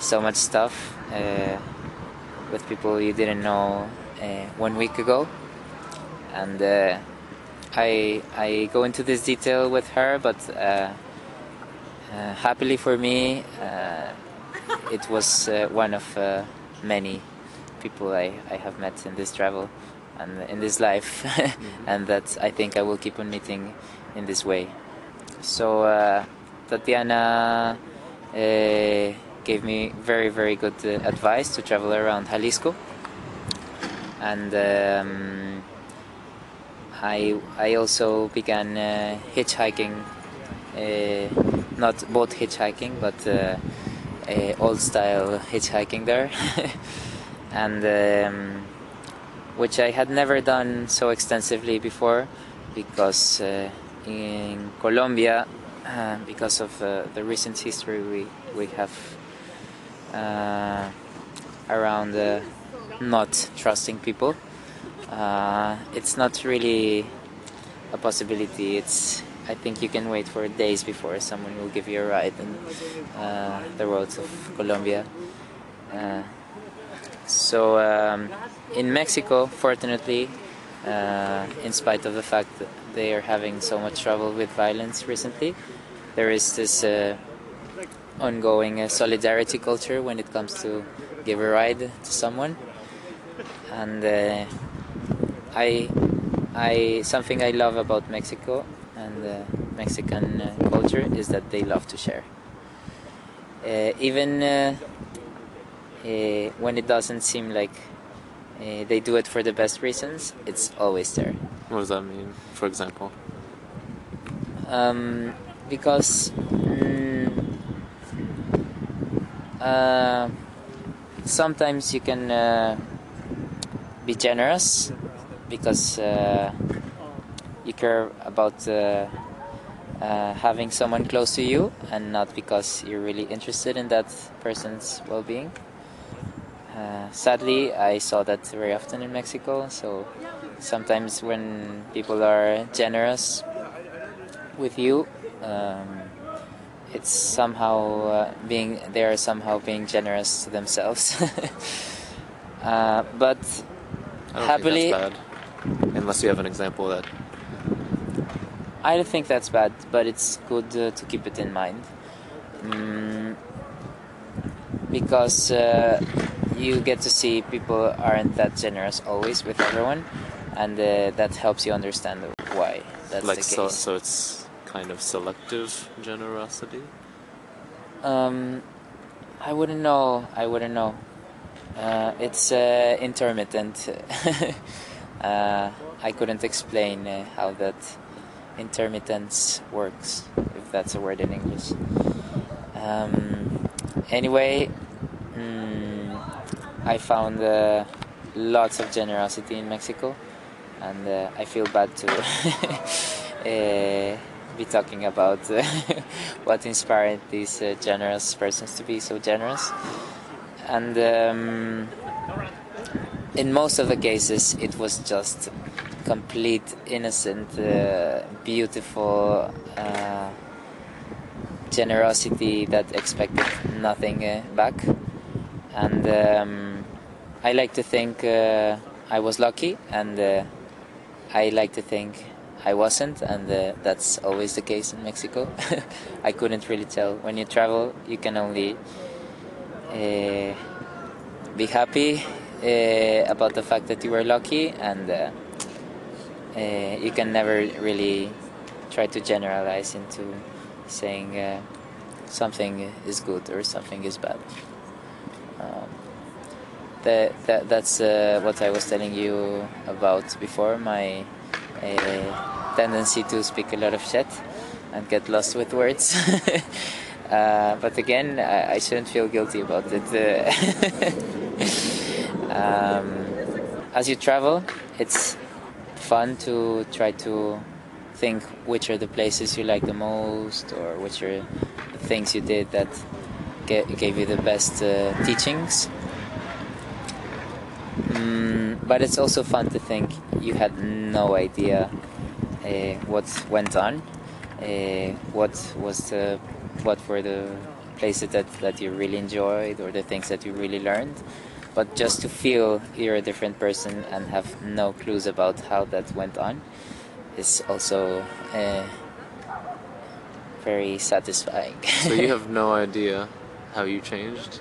so much stuff with people you didn't know one week ago. And I I go into this detail with her, but uh, uh, happily for me, uh, it was uh, one of uh, many people I, I have met in this travel and in this life, and that I think I will keep on meeting in this way. So uh, Tatiana uh, gave me very very good uh, advice to travel around Jalisco, and. Um, I I also began uh, hitchhiking, uh, not boat hitchhiking, but uh, uh, old style hitchhiking there, and um, which I had never done so extensively before, because uh, in Colombia, because of the recent history we we have around not trusting people uh, it's not really a possibility. It's I think you can wait for days before someone will give you a ride in uh, the roads of Colombia. Uh, so um, in Mexico, fortunately, uh, in spite of the fact that they are having so much trouble with violence recently, there is this uh, ongoing uh, solidarity culture when it comes to give a ride to someone, and uh, I, I something I love about Mexico and uh, Mexican uh, culture is that they love to share. Uh, even uh, uh, when it doesn't seem like uh, they do it for the best reasons, it's always there. What does that mean, for example? Um, because mm, uh, sometimes you can uh, be generous because uh, you care about uh, uh, having someone close to you and not because you're really interested in that person's well-being. Uh, sadly, I saw that very often in Mexico. So sometimes when people are generous with you, um, it's somehow uh, being they are somehow being generous to themselves. uh, but Happily- think that's bad, unless you have an example of that I don't think that's bad, but it's good uh, to keep it in mind. Mm, because uh, you get to see people aren't that generous always with everyone, and uh, that helps you understand why that's like the so, case. so it's kind of selective generosity. Um, I wouldn't know. I wouldn't know. Uh, it's uh, intermittent. uh, I couldn't explain uh, how that intermittence works, if that's a word in English. Um, anyway, mm, I found uh, lots of generosity in Mexico, and uh, I feel bad to uh, be talking about uh, what inspired these generous persons to be so generous. And um, in most of the cases, it was just complete, innocent, uh, beautiful uh, generosity that expected nothing uh, back. And um, I like to think uh, I was lucky, and uh, I like to think I wasn't, and uh, that's always the case in Mexico. I couldn't really tell. When you travel, you can only be happy uh, about the fact that you were lucky, and uh, uh, you can never really try to generalize into saying uh, something is good or something is bad. Um, that, that that's uh, what I was telling you about before. My uh, tendency to speak a lot of shit and get lost with words. uh, but again, I, I shouldn't feel guilty about it. Um, as you travel, it's fun to try to think which are the places you like the most or which are the things you did that ga- gave you the best uh, teachings. Mm, but it's also fun to think you had no idea uh, what went on, uh, what was the, what were the places that, that you really enjoyed or the things that you really learned. But just to feel you're a different person and have no clues about how that went on is also uh, very satisfying. So you have no idea how you changed,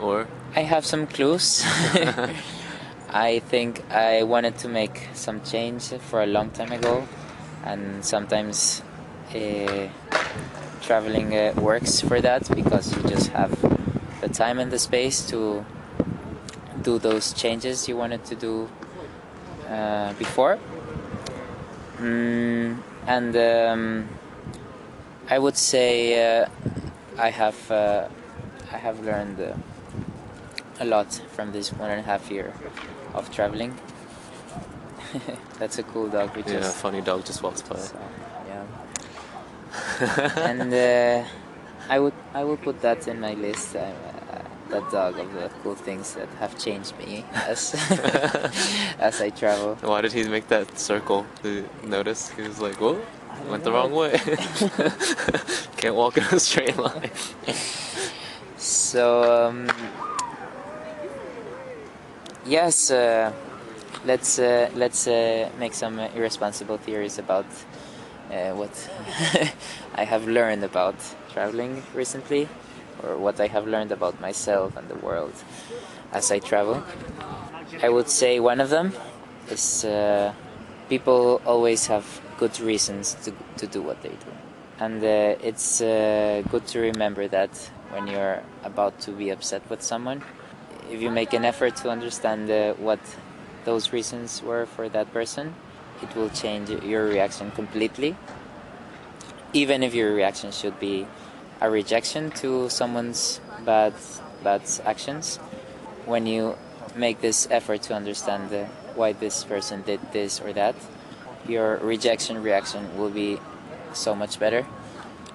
or I have some clues. I think I wanted to make some change for a long time ago, and sometimes uh, traveling uh, works for that because you just have the time and the space to do those changes you wanted to do uh, before. Mm, and um, I would say uh, I have uh, I have learned uh, a lot from this one and a half year of traveling. That's a cool dog we yeah, just funny dog just walks by. saw. Yeah, and uh, I would I would put that in my list. Uh, that dog of the cool things that have changed me as as I travel. Why did he make that circle? Did you notice? He was like, "Whoa, went the know. wrong way. Can't walk in a straight line." So um, yes, uh, let's uh, let's uh, make some irresponsible theories about uh, what I have learned about traveling recently, or what I have learned about myself and the world as I travel. I would say one of them is uh, people always have good reasons to to do what they do, and uh, it's uh, good to remember that when you're about to be upset with someone, if you make an effort to understand uh, what those reasons were for that person, it will change your reaction completely. Even if your reaction should be a rejection to someone's bad bad actions, when you make this effort to understand uh, why this person did this or that, your rejection reaction will be so much better.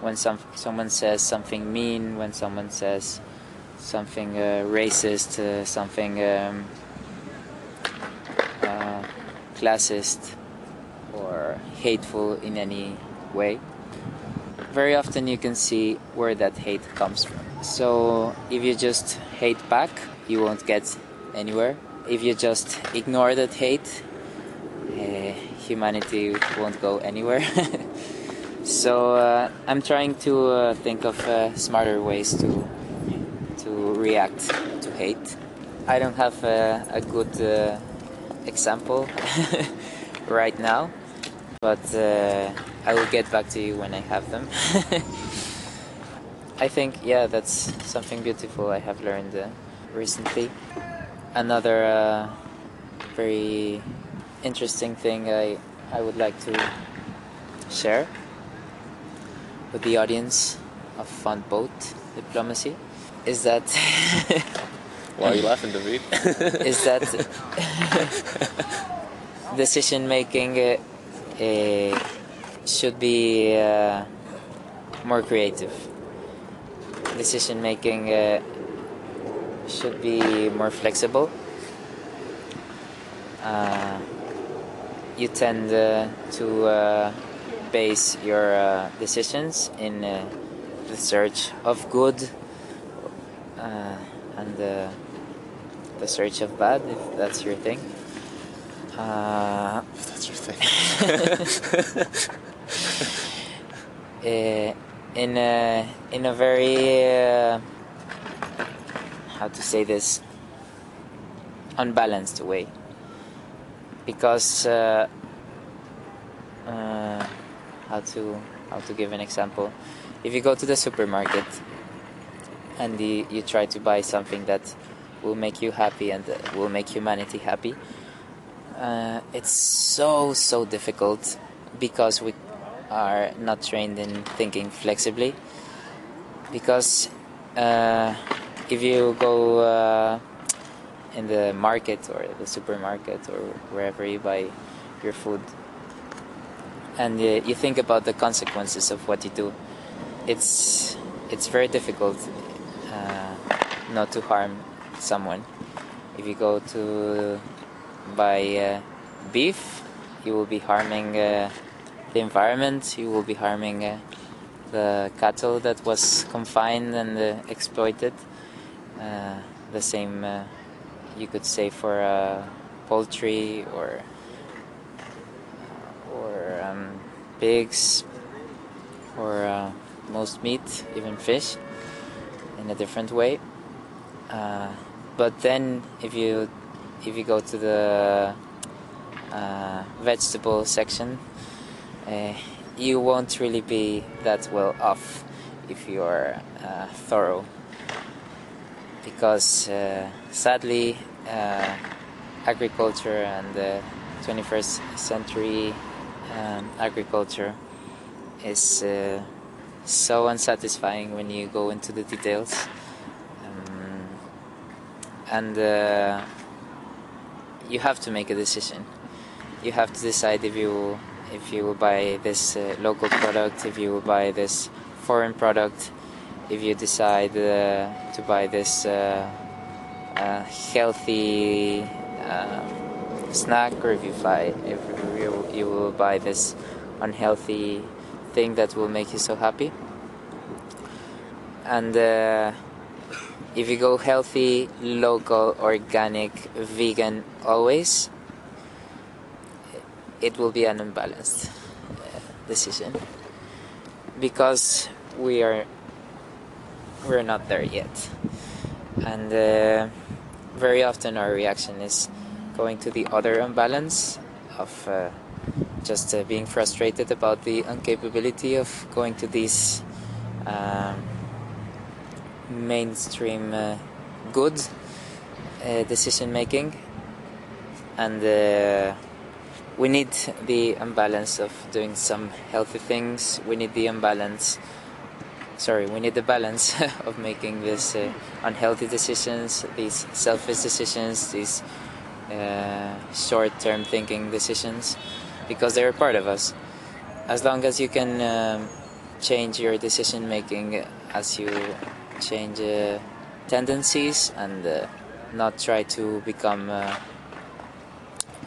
When some someone says something mean, when someone says something uh, racist, uh, something um, uh, classist, or hateful in any way, very often you can see where that hate comes from. So if you just hate back, you won't get anywhere. If you just ignore that hate, uh, humanity won't go anywhere. so uh, I'm trying to uh, think of uh, smarter ways to to react to hate. I don't have uh, a good uh, example right now, but I will get back to you when I have them. I think, yeah, that's something beautiful I have learned uh, recently. Another uh, very interesting thing I, I would like to share with the audience of Fun Boat Diplomacy is that Why are you laughing, David? is that decision making uh, uh, should be uh, more creative. Decision making uh, should be more flexible. Uh, you tend uh, to uh, base your uh, decisions in uh, the search of good uh, and uh, the search of bad, if that's your thing. Uh, That's your thing. uh, in a in a very uh, how to say this unbalanced way. Because uh, uh, how to how to give an example. If you go to the supermarket and the, you try to buy something that will make you happy and will make humanity happy uh, it's so so difficult because we are not trained in thinking flexibly. Because uh, if you go uh, in the market or the supermarket or wherever you buy your food and uh, you think about the consequences of what you do it's it's very difficult uh, not to harm someone. If you go to buy uh, beef you will be harming uh, the environment you will be harming uh, the cattle that was confined and uh, exploited. Uh, the same uh, you could say for uh, poultry or or um, pigs or most meat even fish in a different way. But then if you if you go to the vegetable section uh, you won't really be that well off if you're uh, thorough. Because uh, sadly uh, agriculture and the 21st century um, agriculture is uh, so unsatisfying when you go into the details. Um, and you have to make a decision. You have to decide if you if you will buy this uh, local product if you will buy this foreign product if you decide uh, to buy this uh, uh, healthy um, snack or if you buy if you, you will buy this unhealthy thing that will make you so happy. And uh, if you go healthy local organic vegan always it will be an unbalanced uh, decision. Because we are we're not there yet. And uh, very often our reaction is going to the other unbalance of uh, just uh, being frustrated about the incapability of going to these um, mainstream uh, good uh, decision making and we need the imbalance of doing some healthy things. We need the imbalance sorry we need the balance of making these uh, unhealthy decisions these selfish decisions these uh, short-term thinking decisions because they're a part of us. As long as you can um, change your decision making as you change uh, tendencies and uh, not try to become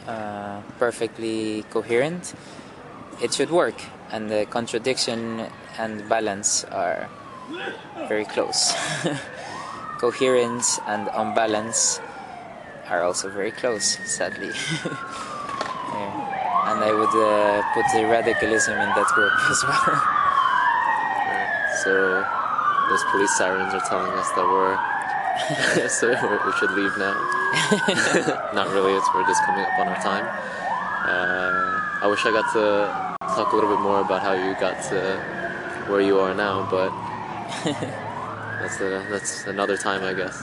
uh, perfectly coherent, it should work. And the contradiction and balance are very close. Coherence and unbalance are also very close, sadly. Yeah. and I would uh, put the radicalism in that group as well. So those police sirens are telling us that we're so we should leave now. Not really. It's we're just coming up on our time. Uh, I wish I got to talk a little bit more about how you got to where you are now, but that's a, that's another time, I guess.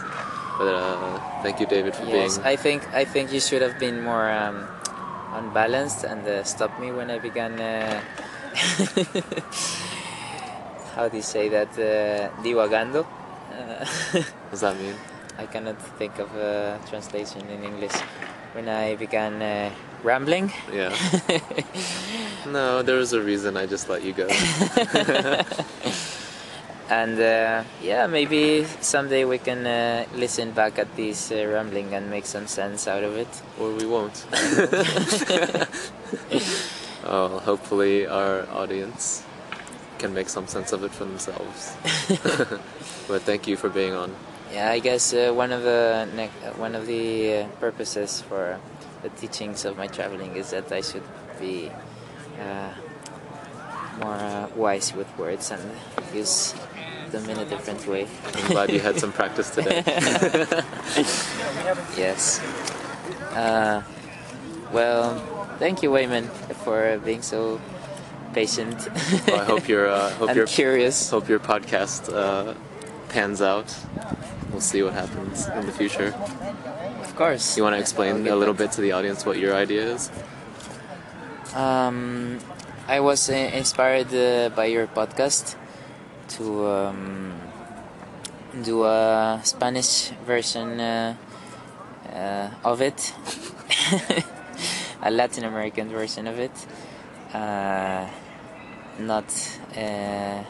But uh, thank you, David, for Yes, being. I think I think you should have been more um, unbalanced and uh, stopped me when I began. Uh, how do you say that? Uh, divagando. Uh, What does that mean? I cannot think of a translation in English. When I began uh, rambling. Yeah. No, there was a reason. I just let you go. and uh, yeah, maybe someday we can uh, listen back at this uh, rambling and make some sense out of it. or we won't. oh, hopefully our audience can make some sense of it for themselves. but thank you for being on. Yeah, I guess uh, one of the ne- uh, one of the uh, purposes for the teachings of my traveling is that I should be uh, more uh, wise with words and use them in a different way. I'm glad you had some practice today. Yes. Uh, well, thank you, Weimin, for being so patient Well, I hope your uh, hope your curious. hope your podcast uh, pans out. See what happens in the future. Of course. You want to explain a little bit to the audience what your idea is? Um, I was uh, inspired uh, by your podcast to um, do a Spanish version uh, uh, of it, a Latin American version of it, uh, not uh,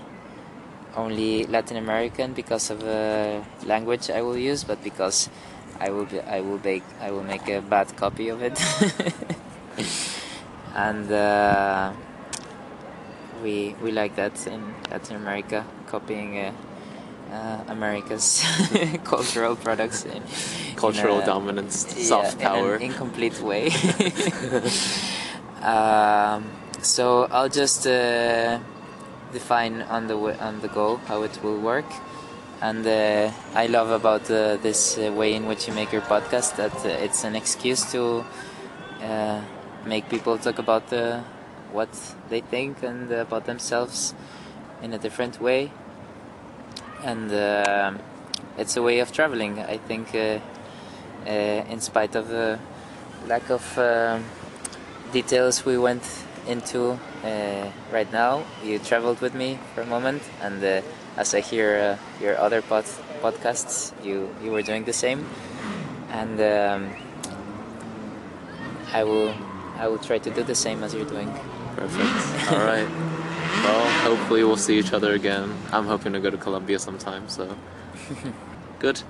only Latin American because of the language I will use, but because I will be, I will make I will make a bad copy of it. and uh, we we like that in Latin America, copying uh, uh, America's cultural products in Cultural in a- dominance, yeah, soft power. in an incomplete way. um, so I'll just uh, define on the on the go how it will work. And uh, I love about uh, this uh, way in which you make your podcast that uh, it's an excuse to uh, make people talk about uh, what they think and about themselves in a different way. And it's a way of traveling. I think, in spite of the lack of details we went into uh, right now, you traveled with me for a moment, and uh, as I hear uh, your other pod- podcasts, you you were doing the same, and um, I will I will try to do the same as you're doing. Perfect. All right. Well, hopefully we'll see each other again. I'm hoping to go to Colombia sometime, so good.